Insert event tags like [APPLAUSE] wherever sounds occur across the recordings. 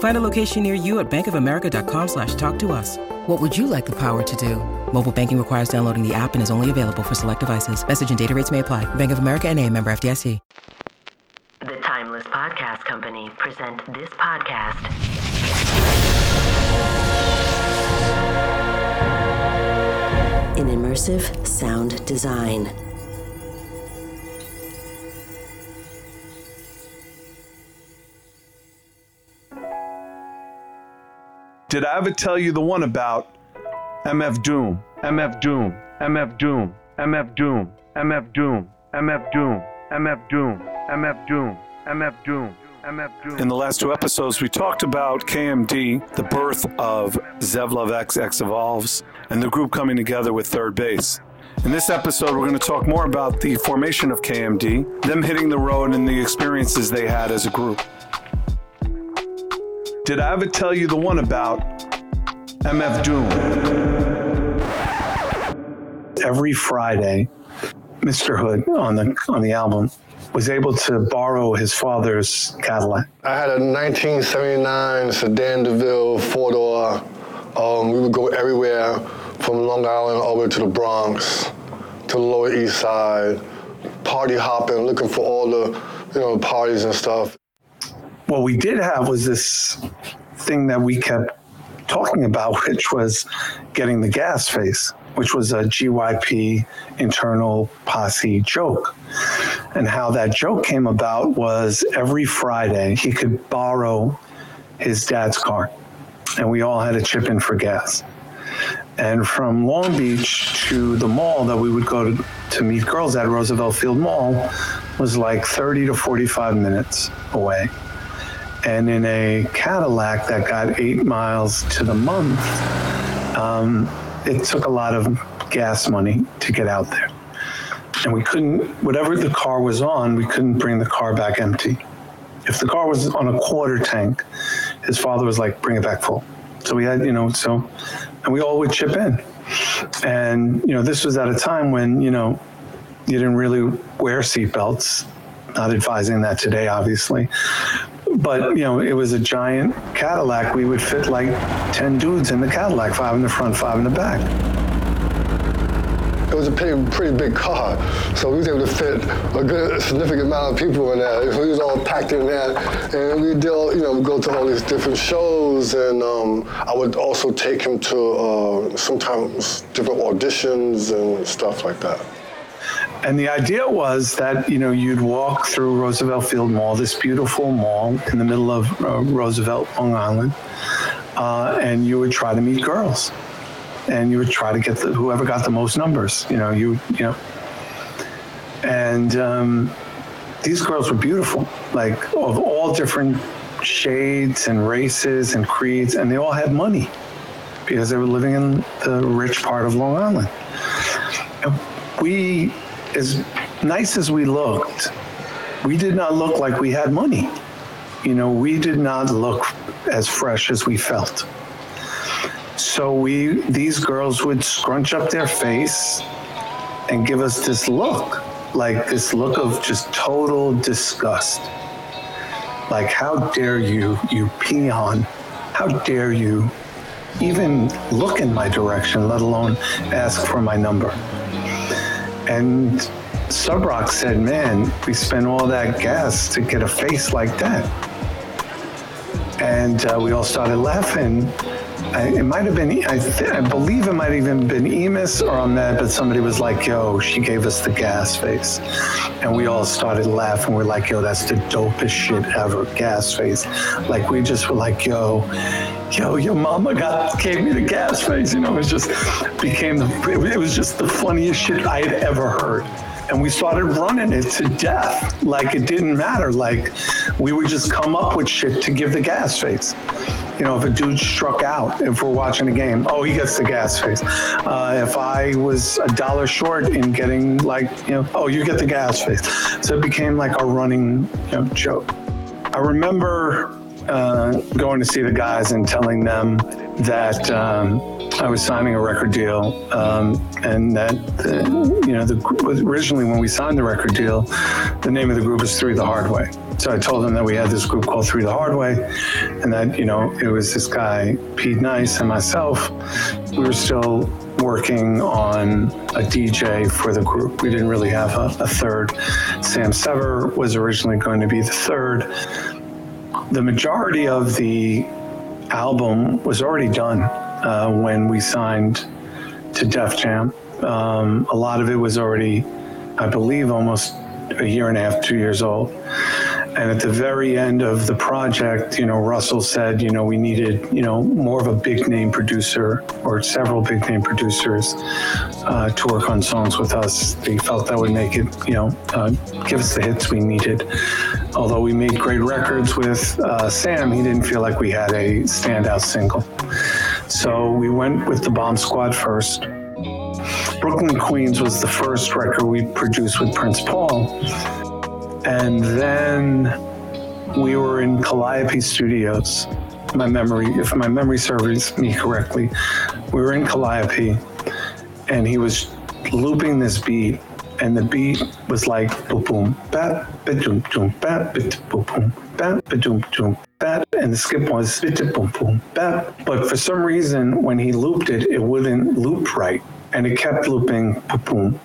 Find a location near you at bankofamerica.com slash talk to us. What would you like the power to do? Mobile banking requires downloading the app and is only available for select devices. Message and data rates may apply. Bank of America and a member FDIC. The Timeless Podcast Company present this podcast. In immersive sound design. Did I ever tell you the one about MF Doom, MF Doom, MF Doom, MF Doom, MF Doom, MF Doom, MF Doom, MF Doom, MF Doom? MF Doom? In the last two episodes, we talked about KMD, the birth of Zev Love X, X Evolves, and the group coming together with Third Bass. In this episode, we're going to talk more about the formation of KMD, them hitting the road, and the experiences they had as a group. Did I ever tell you the one about MF Doom? Every Friday, Mr. Hood on the on the album was able to borrow his father's Cadillac. I had a 1979 sedan DeVille four door. Um, we would go everywhere from Long Island all the way to the Bronx, to the Lower East Side, party hopping, looking for all the you know parties and stuff what we did have was this thing that we kept talking about, [LAUGHS] which was getting the gas face, which was a GYP internal posse joke. And how that joke came about was every Friday he could borrow his dad's car, and we all had to chip in for gas. And from Long Beach to the mall that we would go to, to meet girls at Roosevelt Field Mall was like 30 to 45 minutes away and in a Cadillac that got eight miles to the month, um, it took a lot of gas money to get out there. And we couldn't, whatever the car was on, we couldn't bring the car back empty. If the car was on a quarter tank, his father was like, bring it back full. So we had, you know, so, and we all would chip in. And, you know, this was at a time when, you know, you didn't really wear seatbelts. Not advising that today, obviously but you know it was a giant cadillac we would fit like 10 dudes in the cadillac five in the front five in the back it was a pretty, pretty big car, so we was able to fit a good significant amount of people in there. We was all packed in there, and we did, you know, go to all these different shows, and um, I would also take him to uh, sometimes different auditions and stuff like that. And the idea was that, you know, you'd walk through Roosevelt Field Mall, this beautiful mall in the middle of uh, Roosevelt, Long Island, uh, and you would try to meet girls. And you would try to get the, whoever got the most numbers, you know, you, you know. And um, these girls were beautiful, like of all different shades and races and creeds, and they all had money because they were living in the rich part of Long Island. And we as nice as we looked, we did not look like we had money. You know, we did not look as fresh as we felt. So we these girls would scrunch up their face and give us this look, like this look of just total disgust. Like, how dare you, you peon? How dare you even look in my direction, let alone ask for my number? And Subroc said, man, we spent all that gas to get a face like that. And uh, we all started laughing. I, it might have been, I, th- I believe it might have even been Emis or Ahmed, but somebody was like, yo, she gave us the gas face. And we all started laughing. We're like, yo, that's the dopest shit ever, gas face. Like, we just were like, yo, yo, your mama got gave me the gas face. You know, it just became, the, it was just the funniest shit I had ever heard and we started running it to death. Like it didn't matter. Like we would just come up with shit to give the gas face. You know, if a dude struck out, if we're watching a game, oh, he gets the gas face. Uh, if I was a dollar short in getting like, you know, oh, you get the gas face. So it became like a running you know, joke. I remember uh, going to see the guys and telling them that um, I was signing a record deal, um, and that the, you know, the, originally when we signed the record deal, the name of the group was Three the Hard Way. So I told them that we had this group called Three the Hard Way, and that you know it was this guy Pete Nice and myself. We were still working on a DJ for the group. We didn't really have a, a third. Sam Sever was originally going to be the third the majority of the album was already done uh, when we signed to Def Jam. Um, a lot of it was already, I believe, almost a year and a half, two years old. And at the very end of the project, you know, Russell said, you know, we needed, you know, more of a big name producer or several big name producers uh, to work on songs with us. They felt that would make it, you know, uh, give us the hits we needed. Although we made great records with uh, Sam, he didn't feel like we had a standout single. So we went with the Bomb Squad first. Brooklyn Queens was the first record we produced with Prince Paul. And then we were in Calliope Studios. My memory, if my memory serves me correctly, we were in Calliope and he was looping this beat and the beat was like boom boom bat boom boom bat boom boom bat boom boom bat and the skip was boom boom bat but for some reason when he looped it it wouldn't loop right and it kept looping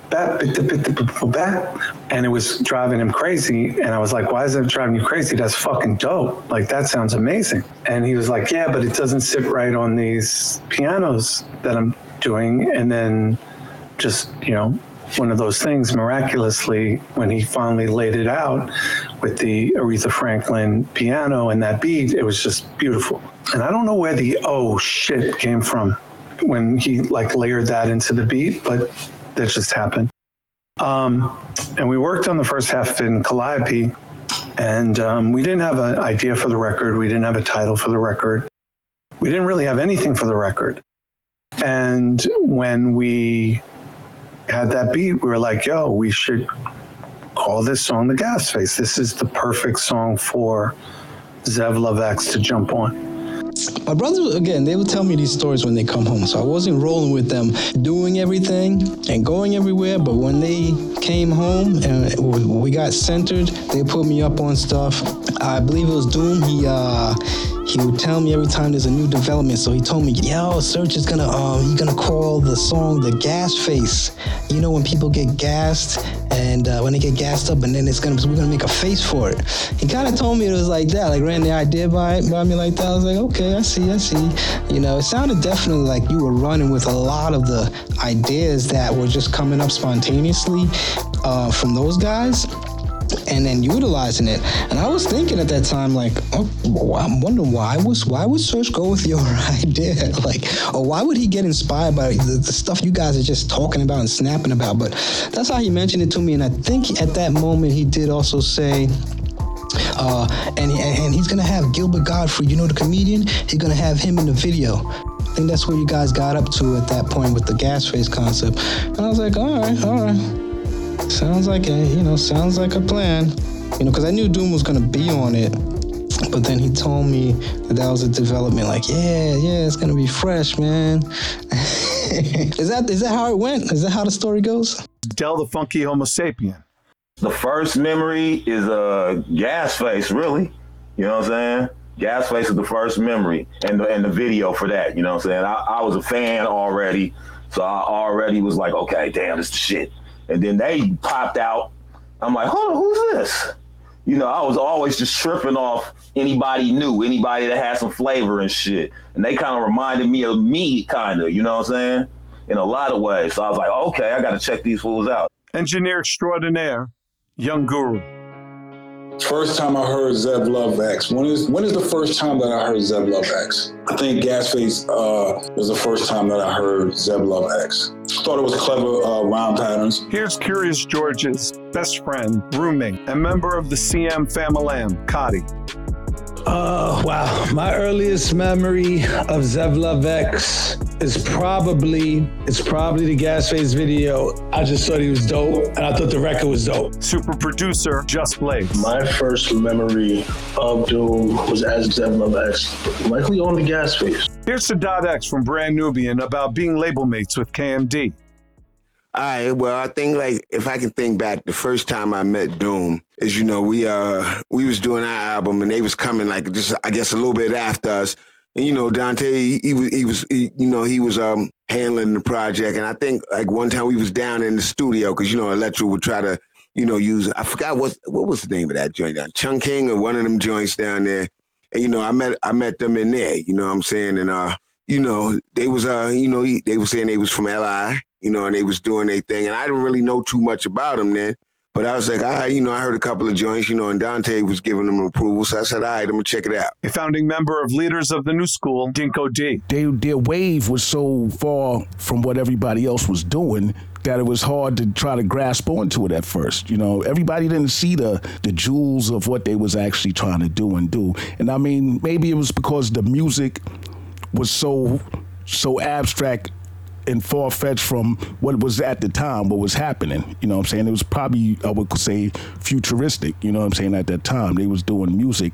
bat and it was driving him crazy. And i was like why is that driving you crazy? That's fucking dope. Like that sounds amazing. And he was like yeah but it doesn't sit right on these pianos that i'm doing. And then just you know one of those things miraculously when he finally laid it out with the aretha franklin piano and that beat it was just beautiful. And i don't know where the oh shit came from when he like layered that into the beat, but that just happened. Um, and we worked on the first half in Calliope, and um, we didn't have an idea for the record. We didn't have a title for the record. We didn't really have anything for the record. And when we had that beat, we were like, yo, we should call this song the gas face. This is the perfect song for Zev Love X to jump on my brothers again they would tell me these stories when they come home. So i wasn't rolling with them doing everything and going everywhere. But when they came home and we got centered they put me up on stuff. I believe it was doom. He uh he would tell me every time there's a new development. So he told me, yo, Serch is gonna um he's gonna call the song the gas face. You know when people get gassed and uh, when they get gassed up and then it's gonna we're gonna make a face for it. He kind of told me it was like that, like ran the idea by by me like that. I was like, okay, I see, I see. You know, it sounded definitely like you were running with a lot of the ideas that were just coming up spontaneously uh, from those guys and then utilizing it. And I was thinking at that time, like, oh, I'm wondering why was why would Serch go with your [LAUGHS] idea, like, or why would he get inspired by the, the, stuff you guys are just talking about and snapping about? But that's how he mentioned it to me, and I think at that moment he did also say. Uh, and, and he's gonna have Gilbert Gottfried, you know the comedian. He's gonna have him in the video. I think that's where you guys got up to at that point with the gas face concept. And I was like, all right, all right. Sounds like a, you know, sounds like a plan. You know, because I knew Doom was gonna be on it, but then he told me that that was a development. Like, yeah, yeah, it's gonna be fresh, man. [LAUGHS] is that is that how it went? Is that how the story goes? Del the Funky Homo Sapien. The first memory is a gas face, really. You know what I'm saying? Gas face is the first memory, and the and the video for that. You know what I'm saying? I, I was a fan already, so I already was like, okay, damn, it's the shit. And then they popped out. I'm like, hold who's this? you know, I was always just tripping off anybody new, anybody that had some flavor and shit. And they kind of reminded me of me, kind of, you know what I'm saying? In a lot of ways. So I was like, okay, I got to check these fools out. Engineer extraordinaire, Young Guru. First time I heard Zev Love X. When is when is the first time that I heard Zev Love X? I think Gasface uh, was the first time that I heard Zev Love X. Thought it was clever uh, rhyme patterns. Here's Curious George's best friend, roommate, and member of the CM Familam, Cotty. Uh, wow. My earliest memory of Zev Love X is probably it's probably the Gasface video. I just thought he was dope, and I thought the record was dope. Super producer Just Blaze. My first memory of Doom was as Zev X, likely on the Gasface. Here's Sadat X from Brand Nubian about being label mates with KMD. All right. Well, I think like if I can think back, the first time I met Doom is you know we uh we was doing our album and they was coming like just I guess a little bit after us. You know Dante, he, he was he was he, you know he was um handling the project, and I think like one time we was down in the studio because you know Elektra would try to you know use I forgot what what was the name of that joint down Chung King or one of them joints down there, and you know I met I met them in there. You know what I'm saying and uh you know they was uh you know he, they was saying they was from Li you know, and they was doing their thing. And I didn't really know too much about them then. But I was like, I, you know, I heard a couple of joints, you know, and Dante was giving them approval. So I said, all right, I'm going to check it out. A founding member of Leaders of the New School, Dinco D. They, their wave was so far from what everybody else was doing that it was hard to try to grasp onto it at first. You know, everybody didn't see the the jewels of what they was actually trying to do and do. And I mean, maybe it was because the music was so so abstract and far fetched from what was at the time, what was happening. You know what I'm saying? It was probably, I would say, futuristic, you know what I'm saying, at that time. They was doing music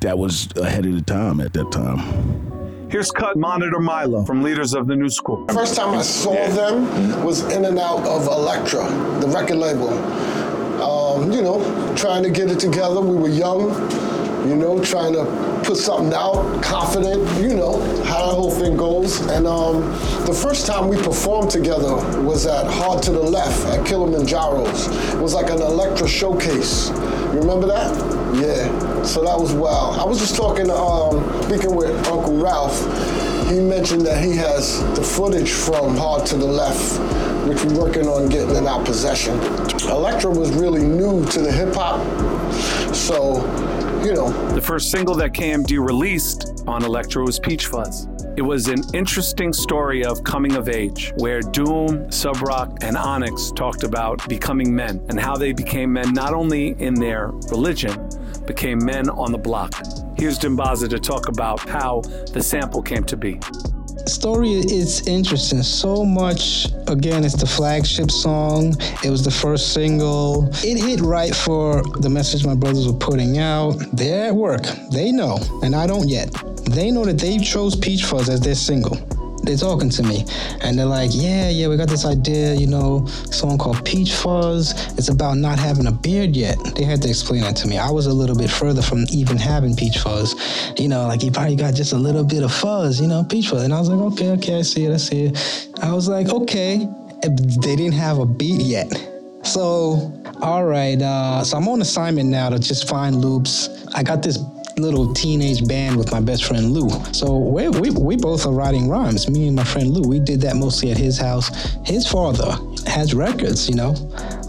that was ahead of the time at that time. Here's Cut Monitor Milo from Leaders of the New School. First time I saw them was in and out of Elektra, the record label. Um, you know, trying to get it together. We were young, you know, trying to put something out, confident, you know, how the whole thing goes. And um, the first time we performed together was at Hard to the Left at Kilimanjaro's. It was like an Elektra showcase. You remember that? Yeah. So that was wild. I was just talking, um, speaking with Uncle Ralph. He mentioned that he has the footage from Hard to the Left, which we're working on getting in our possession. Elektra was really new to the hip hop. So you know. The first single that KMD released on Elektra was Peach Fuzz. It was an interesting story of coming of age, where Doom, Subroc, and Onyx talked about becoming men and how they became men not only in their religion, became men on the block. Here's Dimbaza to talk about how the sample came to be story is interesting. So much again it's the flagship song. It was the first single. It hit right for the message my brothers were putting out. They're at work. They know. And i don't yet. They know that they chose peach fuzz as their single they're talking to me and they're like, yeah, yeah, we got this idea, you know, song called Peach Fuzz. It's about not having a beard yet. They had to explain that to me. I was a little bit further from even having Peach Fuzz. You know, like you probably got just a little bit of fuzz, you know, Peach Fuzz. And I was like, okay, okay, I see it, I see it. I was like, okay. They didn't have a beat yet. So, all right, uh, so I'm on assignment now to just find loops. I got this little teenage band with my best friend Lou. So we, we, we both are writing rhymes, me and my friend Lou. We did that mostly at his house. His father has records, you know,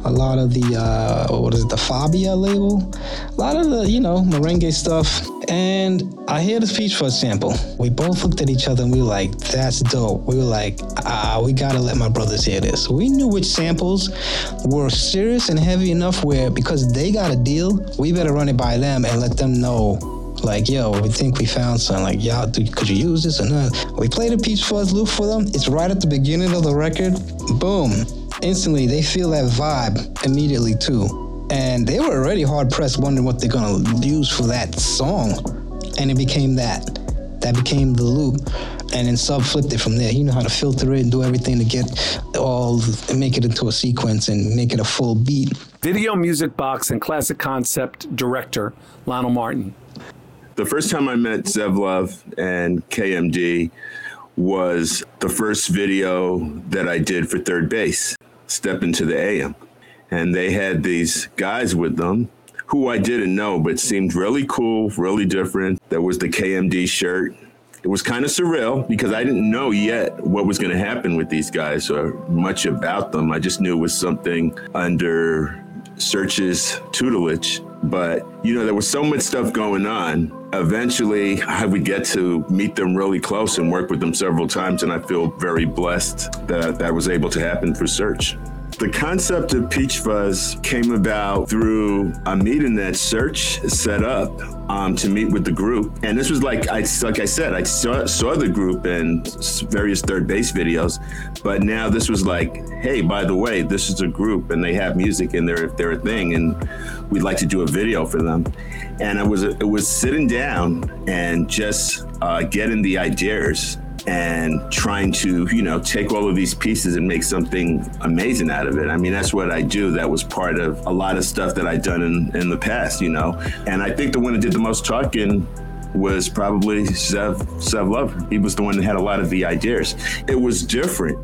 a lot of the, uh, what is it, the Fania label? A lot of the, you know, merengue stuff. And I hear this Peach Fuzz sample. We both looked at each other and we were like, that's dope. We were like, ah, we gotta let my brothers hear this. We knew which samples were serious and heavy enough where because they got a deal, we better run it by them and let them know like, yo, we think we found something. Like, y'all, could you use this or not? We played a Peach Fuzz loop for them. It's right at the beginning of the record. Boom. Instantly, they feel that vibe immediately too. And they were already hard pressed wondering what they're gonna use for that song. And it became that. That became the loop. And then sub flipped it from there. You know how to filter it and do everything to get all, make it into a sequence and make it a full beat. Video Music Box and Classic Concept director Lionel Martin. The first time I met Zev Love and KMD was the first video that I did for Third Bass, Step into the AM. And they had these guys with them who I didn't know, but seemed really cool, really different. There was the KMD shirt. It was kind of surreal because I didn't know yet what was going to happen with these guys or much about them. I just knew it was something under Serch's tutelage. But, you know, there was so much stuff going on. Eventually, I would get to meet them really close and work with them several times. And I feel very blessed that that was able to happen for Serch. The concept of Peach Fuzz came about through a meeting that Serch set up um, to meet with the group, and this was like I like I said, I saw, saw the group in various 3rd Bass videos, but now this was like, hey, by the way, this is a group, and they have music, and they're they're a thing, and we'd like to do a video for them, and it was it was sitting down and just uh, getting the ideas and trying to, you know, take all of these pieces and make something amazing out of it. I mean, that's what I do. That was part of a lot of stuff that I'd done in, in the past, you know. And I think the one that did the most talking was probably Zev, Zev Love. He was the one that had a lot of the ideas. It was different.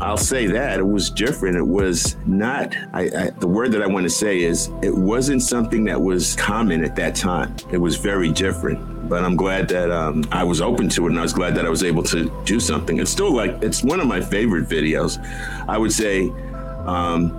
I'll say that it was different. It was not. I, I, the word that I want to say is it wasn't something that was common at that time. It was very different but I'm glad that um, I was open to it and I was glad that I was able to do something. It's still like, it's one of my favorite videos. I would say, um,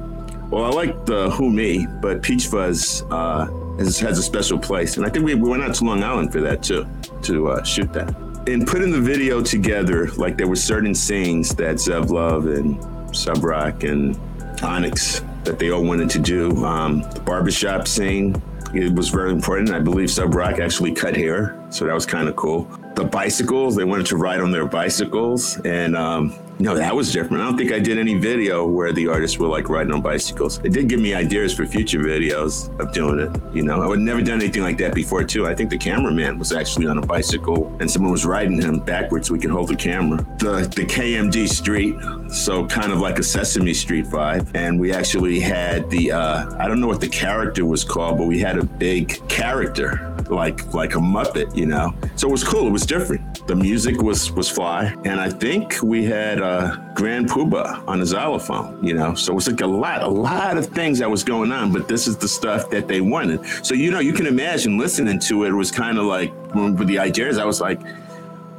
well, I like the Who Me, but Peach Fuzz uh, has, has, a special place. And I think we, we, went out to Long Island for that too, to uh, shoot that. In putting the video together, like there were certain scenes that Zev Love and Subroc and Onyx that they all wanted to do. Um, the barbershop scene, it was very important. I believe Subroc actually cut hair, so that was kind of cool. The bicycles, they wanted to ride on their bicycles, and um, no, that was different. I don't think I did any video where the artists were like riding on bicycles. It did give me ideas for future videos of doing it. You know, I would never done anything like that before too. I think the cameraman was actually on a bicycle and someone was riding him backwards so we could hold the camera. The the KMD street, so kind of like a Sesame Street vibe. And we actually had the uh, I don't know what the character was called, but we had a big character like like a Muppet, you know. So it was cool. It was different. The music was was fly, and I think we had Uh, Grand Puba on the xylophone, you know. So it was like a lot, a lot of things that was going on. But this is the stuff that they wanted. So you know, you can imagine listening to it. It was kind of like with the ideas. I was like.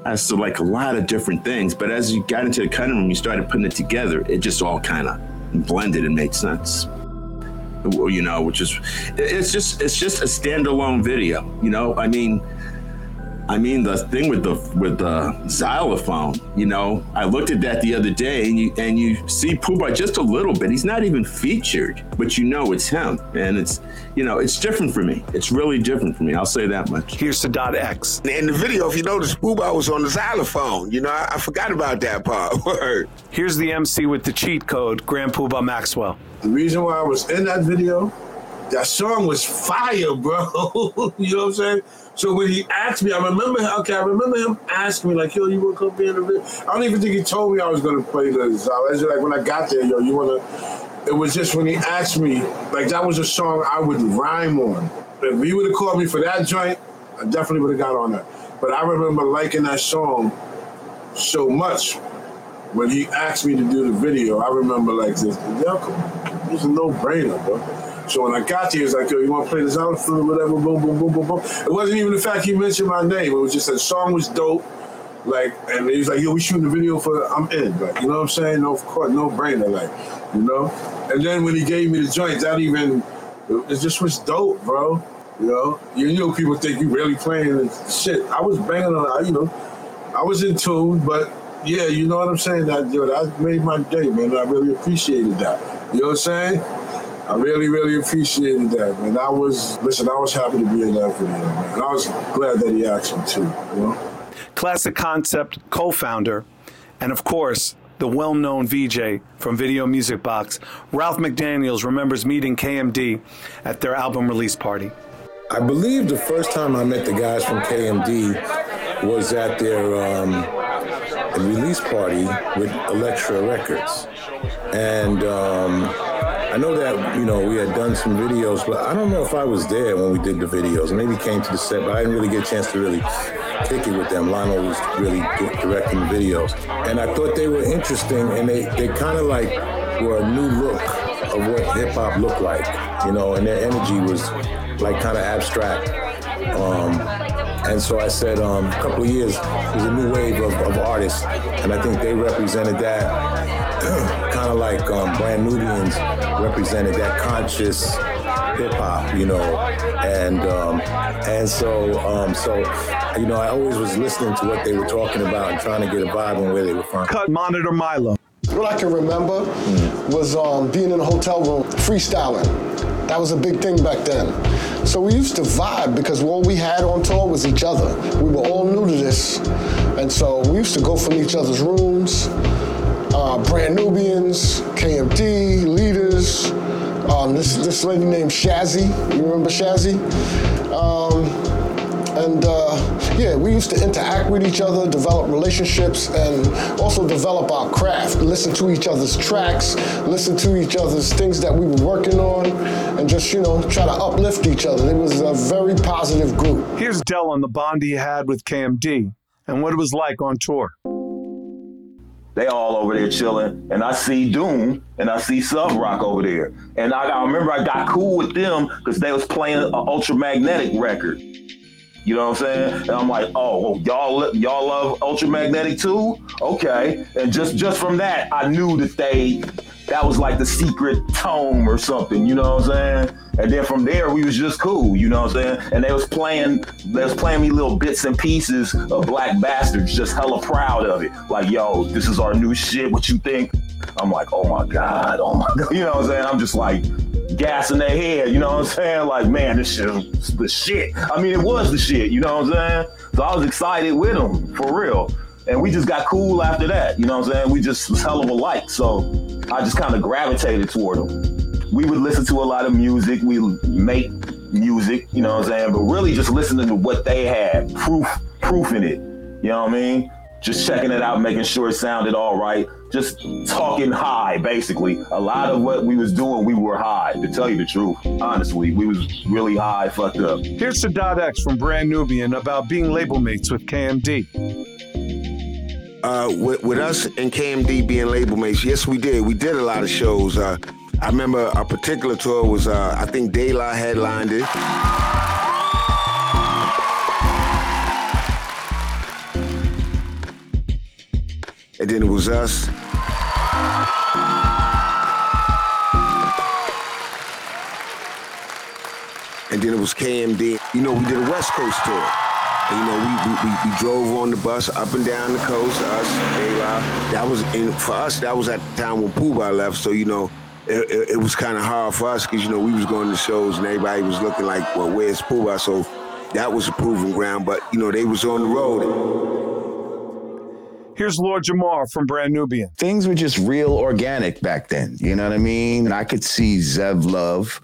As to like a lot of different things, but as you got into the cutting room, you started putting it together. It just all kind of blended and made sense you know, which is it's just it's just a standalone video. You know, I mean, I mean the thing with the with the xylophone. You know, I looked at that the other day, and you and you see Puba just a little bit. He's not even featured, but you know it's him, and it's you know it's different for me. It's really different for me. I'll say that much. Here's Sadat X. In the video, if you notice, Puba was on the xylophone. You know, I, I forgot about that part. [LAUGHS] Word. Here's the MC with the cheat code, Grand Puba Maxwell. The reason why I was in that video, that song was fire, bro. [LAUGHS] you know what I'm saying? So when he asked me, I remember, okay, I remember him asking me, like, yo, you want to come be in the video? I don't even think he told me I was going to play the It's like when I got there, yo, you want to, it was just when he asked me, like, that was a song I would rhyme on. If he would have called me for that joint, I definitely would have got on that. But I remember liking that song so much when he asked me to do the video, I remember like this, yeah, it's a no-brainer, bro. So when I got here, he was like, yo, you want to play this out for whatever, boom, boom, boom, boom, boom. It wasn't even the fact he mentioned my name. It was just the song was dope. Like, and he was like, yo, we shooting the video for, I'm in. Like, you know what I'm saying? No, of course, no brainer. Like, you know? And then when he gave me the joint, that even, it just was dope, bro. You know? You know, people think you really playing shit. I was banging on, you know, I was in tune, but yeah, you know what I'm saying? That that made my day, man. I really appreciated that. You know what I'm saying? I really, really appreciated that, man. I was listen, I was happy to be in that video, man. And I was glad that he asked me too, you know? Classic Concept co-founder, and of course, the well-known VJ from Video Music Box, Ralph McDaniels remembers meeting KMD at their album release party. I believe the first time I met the guys from KMD was at their um, release party with Elektra Records. And um, I know that, you know, we had done some videos, but I don't know if I was there when we did the videos. Maybe came to the set, but I didn't really get a chance to really kick it with them. Lionel was really directing the videos. And I thought they were interesting and they, they kind of like were a new look of what hip hop looked like, you know, and their energy was like kind of abstract. Um, and so I said, um, a couple of years, there's a new wave of, of artists, and I think they represented that [CLEARS THROAT] kind of like um, Brand Nubians represented that conscious hip hop, you know, and um, and so um, so you know, I always was listening to what they were talking about and trying to get a vibe on where they were from. Cut monitor Milo. What I can remember was um, being in a hotel room freestyling. That was a big thing back then. So we used to vibe because all we had on tour was each other. We were all new to this. And so we used to go from each other's rooms. Uh, Brand Nubians, KMD, leaders, um, this, this lady named Shazzy. You remember Shazzy? Um, and uh, yeah, we used to interact with each other, develop relationships, and also develop our craft. Listen to each other's tracks, listen to each other's things that we were working on, and just you know try to uplift each other. It was a very positive group. Here's Del on the bond he had with KMD and what it was like on tour. They all over there chilling, and I see Doom and I see Subroc over there, and I, I remember I got cool with them because they was playing an Ultramagnetic record. You know what I'm saying? And I'm like, oh, well, y'all y'all love Ultramagnetic too? Okay. And just just from that, I knew that they that was like the secret tome or something, you know what I'm saying? And then from there we was just cool, you know what I'm saying? And they was playing they was playing me little bits and pieces of Black Bastards, just hella proud of it. Like, yo, this is our new shit, what you think? I'm like, oh my God, oh my [LAUGHS] God. You know what I'm saying? I'm just like gassing their head, you know what I'm saying? Like, man, this shit is the shit. I mean, it was the shit, you know what I'm saying? So I was excited with them, for real. And we just got cool after that, you know what I'm saying? We just was hell of alike. So I just kind of gravitated toward them. We would listen to a lot of music. We make music, you know what I'm saying? But really just listening to what they had, proof, proof in it. You know what I mean? Just checking it out, making sure it sounded all right. Just talking high, basically. A lot of what we was doing, we were high. To tell you the truth, honestly, we was really high, fucked up. Here's Sadat X from Brand Nubian about being label mates with KMD. Uh, with, with us and KMD being label mates, yes, we did. We did a lot of shows. Uh, I remember a particular tour was, uh, I think Daylight headlined it. And then it was us. And then it was KMD. You know, we did a West Coast tour. And, you know, we, we, we, drove on the bus up and down the coast, us, A-Rod. That was, and for us, that was at the time when Puba left. So, you know, it, it, it was kind of hard for us because, you know, we was going to shows and everybody was looking like, well, where's Puba? So that was a proving ground. But, you know, they was on the road. Here's Lord Jamar from Brand Nubian. Things were just real organic back then. You know what I mean? And I could see Zev Love,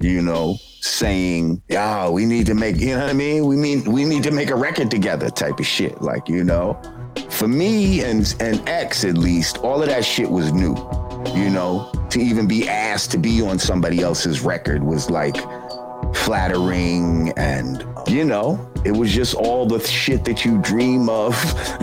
you know, saying, "Yeah, we need to make," you know what I mean? We mean we need to make a record together, type of shit. Like you know, for me and and X at least, all of that shit was new. You know, to even be asked to be on somebody else's record was like flattering and you know it was just all the shit that you dream of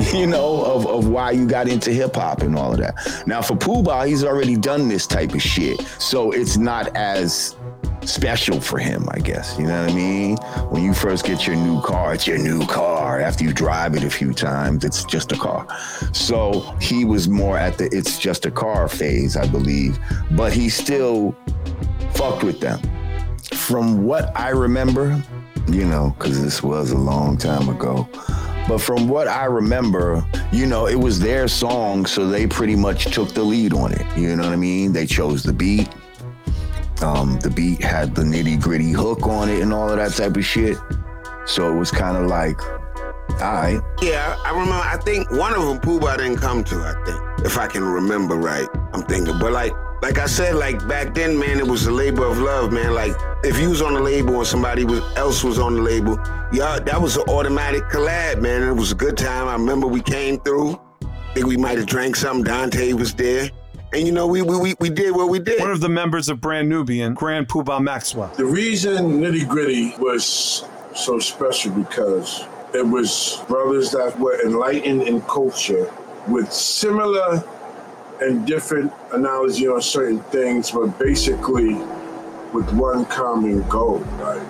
[LAUGHS] you know of, of why you got into hip-hop and all of that. Now for Puba, he's already done this type of shit so it's not as special for him i guess you know what i mean? When you first get your new car it's your new car. After you drive it a few times it's just a car. So he was more at the it's just a car phase i believe but he still fucked with them from what I remember, you know, because this was a long time ago, but from what I remember, you know, it was their song, so they pretty much took the lead on it. You know what I mean? They chose the beat. Um, the beat had the nitty gritty hook on it and all of that type of shit. So it was kind of like, all right. Yeah, I remember. I think one of them Puba didn't come to. I think, if I can remember right, I'm thinking. But like, like I said, like back then, man, it was a labor of love, man. Like if you was on the label and somebody was, else was on the label, yeah, that was an automatic collab, man. It was a good time. I remember we came through. I think we might have drank something. Dante was there. And you know, we, we, we did what we did. One of the members of Brand Nubian, Grand Puba Maxwell. The reason Nitty Gritty was so special because it was brothers that were enlightened in culture with similar and different analogy on certain things, but basically with one common goal, right?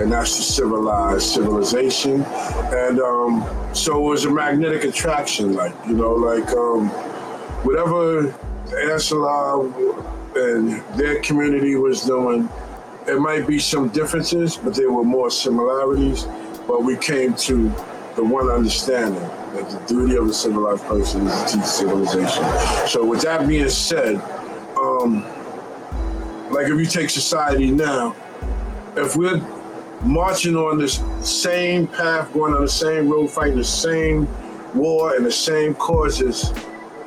And that's to civilize civilization. And um, so it was a magnetic attraction, like, you know, like um, whatever Ansela and their community was doing, it might be some differences, but there were more similarities. But we came to the one understanding that the duty of a civilized person is to teach civilization. So, with that being said, um, like if you take society now, if we're marching on this same path, going on the same road, fighting the same war and the same causes,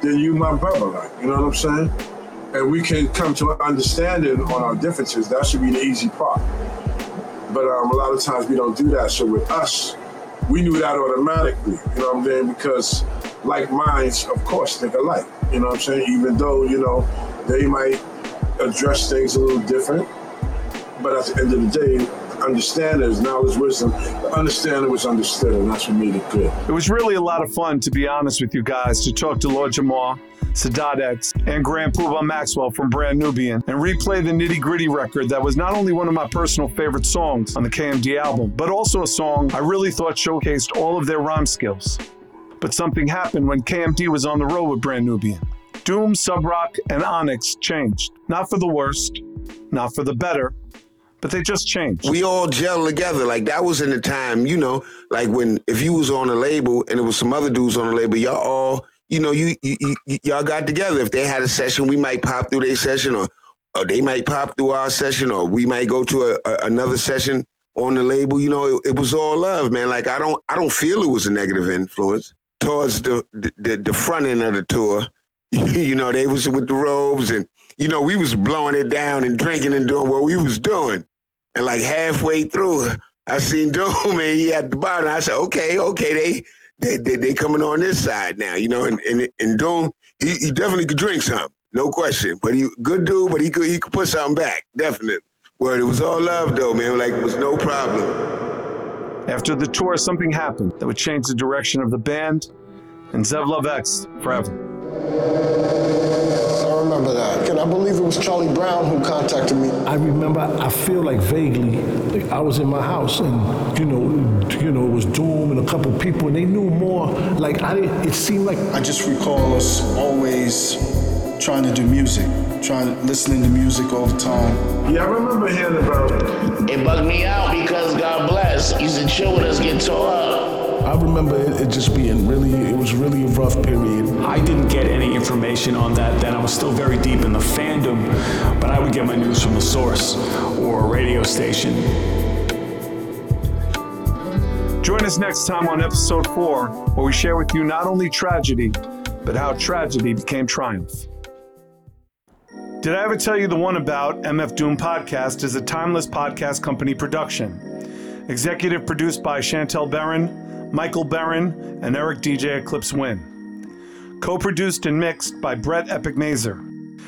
then you my brother, like, you know what I'm saying? And we can come to an understanding on our differences. That should be the easy part. But um, a lot of times we don't do that. So with us, we knew that automatically, you know what I'm saying? Because like minds, of course, think alike, you know what I'm saying? Even though, you know, they might address things a little different. But at the end of the day, understanding is knowledge, wisdom. The understanding was understood, and that's what made it good. It was really a lot of fun, to be honest with you guys, to talk to Lord Jamar, Sadat X, and Grand Puba Maxwell from Brand Nubian and replay the nitty gritty record that was not only one of my personal favorite songs on the KMD album, but also a song I really thought showcased all of their rhyme skills. But something happened when KMD was on the road with Brand Nubian. Doom, Subroc, and Onyx changed. Not for the worst, not for the better, but they just changed. We all gel together. Like that was in the time, you know, like when if you was on a label and there was some other dudes on the label, y'all all, you know, you, you, you y'all got together. If they had a session, we might pop through their session, or or they might pop through our session, or we might go to a, a, another session on the label. You know, it, it, was all love, man. Like I don't I don't feel it was a negative influence towards the the, the front end of the tour. [LAUGHS] you know, they was with the robes and you know, we was blowing it down and drinking and doing what we was doing. And like halfway through, I seen Doom and he at the bottom. I said, okay, okay, they they they, they coming on this side now, you know, and and, and Doom, he, he definitely could drink some, no question. But he good dude, but he could he could put something back, definitely. Where it was all love though, man. Like it was no problem. After the tour, something happened that would change the direction of the band and Zev Love X forever. I remember that. And I believe it was Charlie Brown who contacted me. I remember, I feel like vaguely, like I was in my house and, you know, you know, it was Doom and a couple people and they knew more. Like, I didn't, it seemed like. I just recall us always trying to do music, trying listening to music all the time. Yeah, I remember hearing about it. It bugged me out because God bless, used to chill with us, get tore up. I remember it, it, just being really, it was really a rough period. I didn't get any information on that then. I was still very deep in the fandom, but I would get my news from the source or a radio station. Join us next time on episode four, where we share with you not only tragedy, but how tragedy became triumph. Did I ever tell you the one about MF Doom podcast is a timeless podcast company production? Executive produced by Chantel Barron, Michael Barron, and Eric DJ Eclipse Win. Co produced and mixed by Brett Epic Mazer.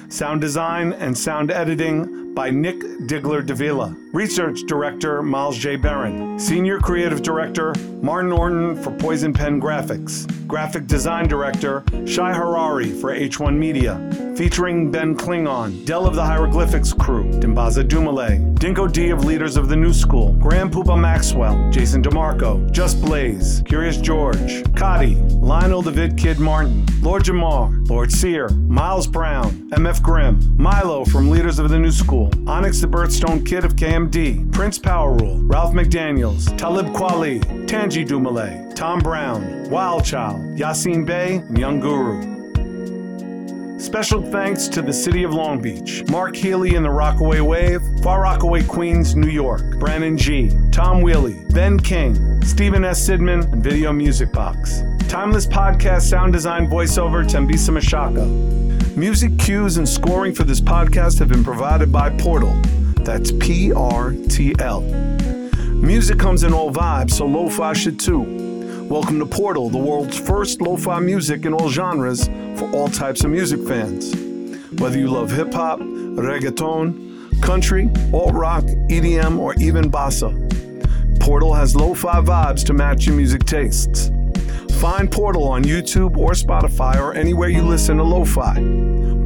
Sound design and sound editing by Nick Digler Davila. Research Director Miles J. Barron. Senior Creative Director Martin Orton for Poison Pen Graphics. Graphic Design Director Shai Harari for H1 Media. Featuring Ben Klingon, Del of the Hieroglyphics Crew, Dimbaza Dumile, Dinco D of Leaders of the New School, Grand Puba Maxwell, Jason DeMarco, Just Blaze, Curious George, Cotty, Lionel the Vid Kid Martin, Lord Jamar, Lord Sear, Miles Brown, MF Grimm, Milo from Leaders of the New School, Onyx the Birthstone Kid of KMD, Prince Power Rule, Ralph McDaniels, Talib Kweli, Tanji Dumile, Tom Brown, Wild Child, Yasin Bey, and Young Guru. Special thanks to the City of Long Beach, Mark Healy and the Rockaway Wave, Far Rockaway, Queens, New York, Brandon G, Tom Wheely, Ben King, Stephen S. Sidman, and Video Music Box. Timeless podcast sound design voiceover Tembisa Mashaka. Music cues and scoring for this podcast have been provided by Portal. That's P R T L. Music comes in all vibes, so lo fi should too. Welcome to Portal, the world's first lo fi music in all genres for all types of music fans. Whether you love hip hop, reggaeton, country, alt rock, EDM, or even bossa, Portal has lo fi vibes to match your music tastes. Find Portal on YouTube or Spotify or anywhere you listen to lo-fi.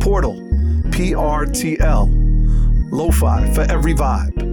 Portal, P R T L. Lo-fi for every vibe.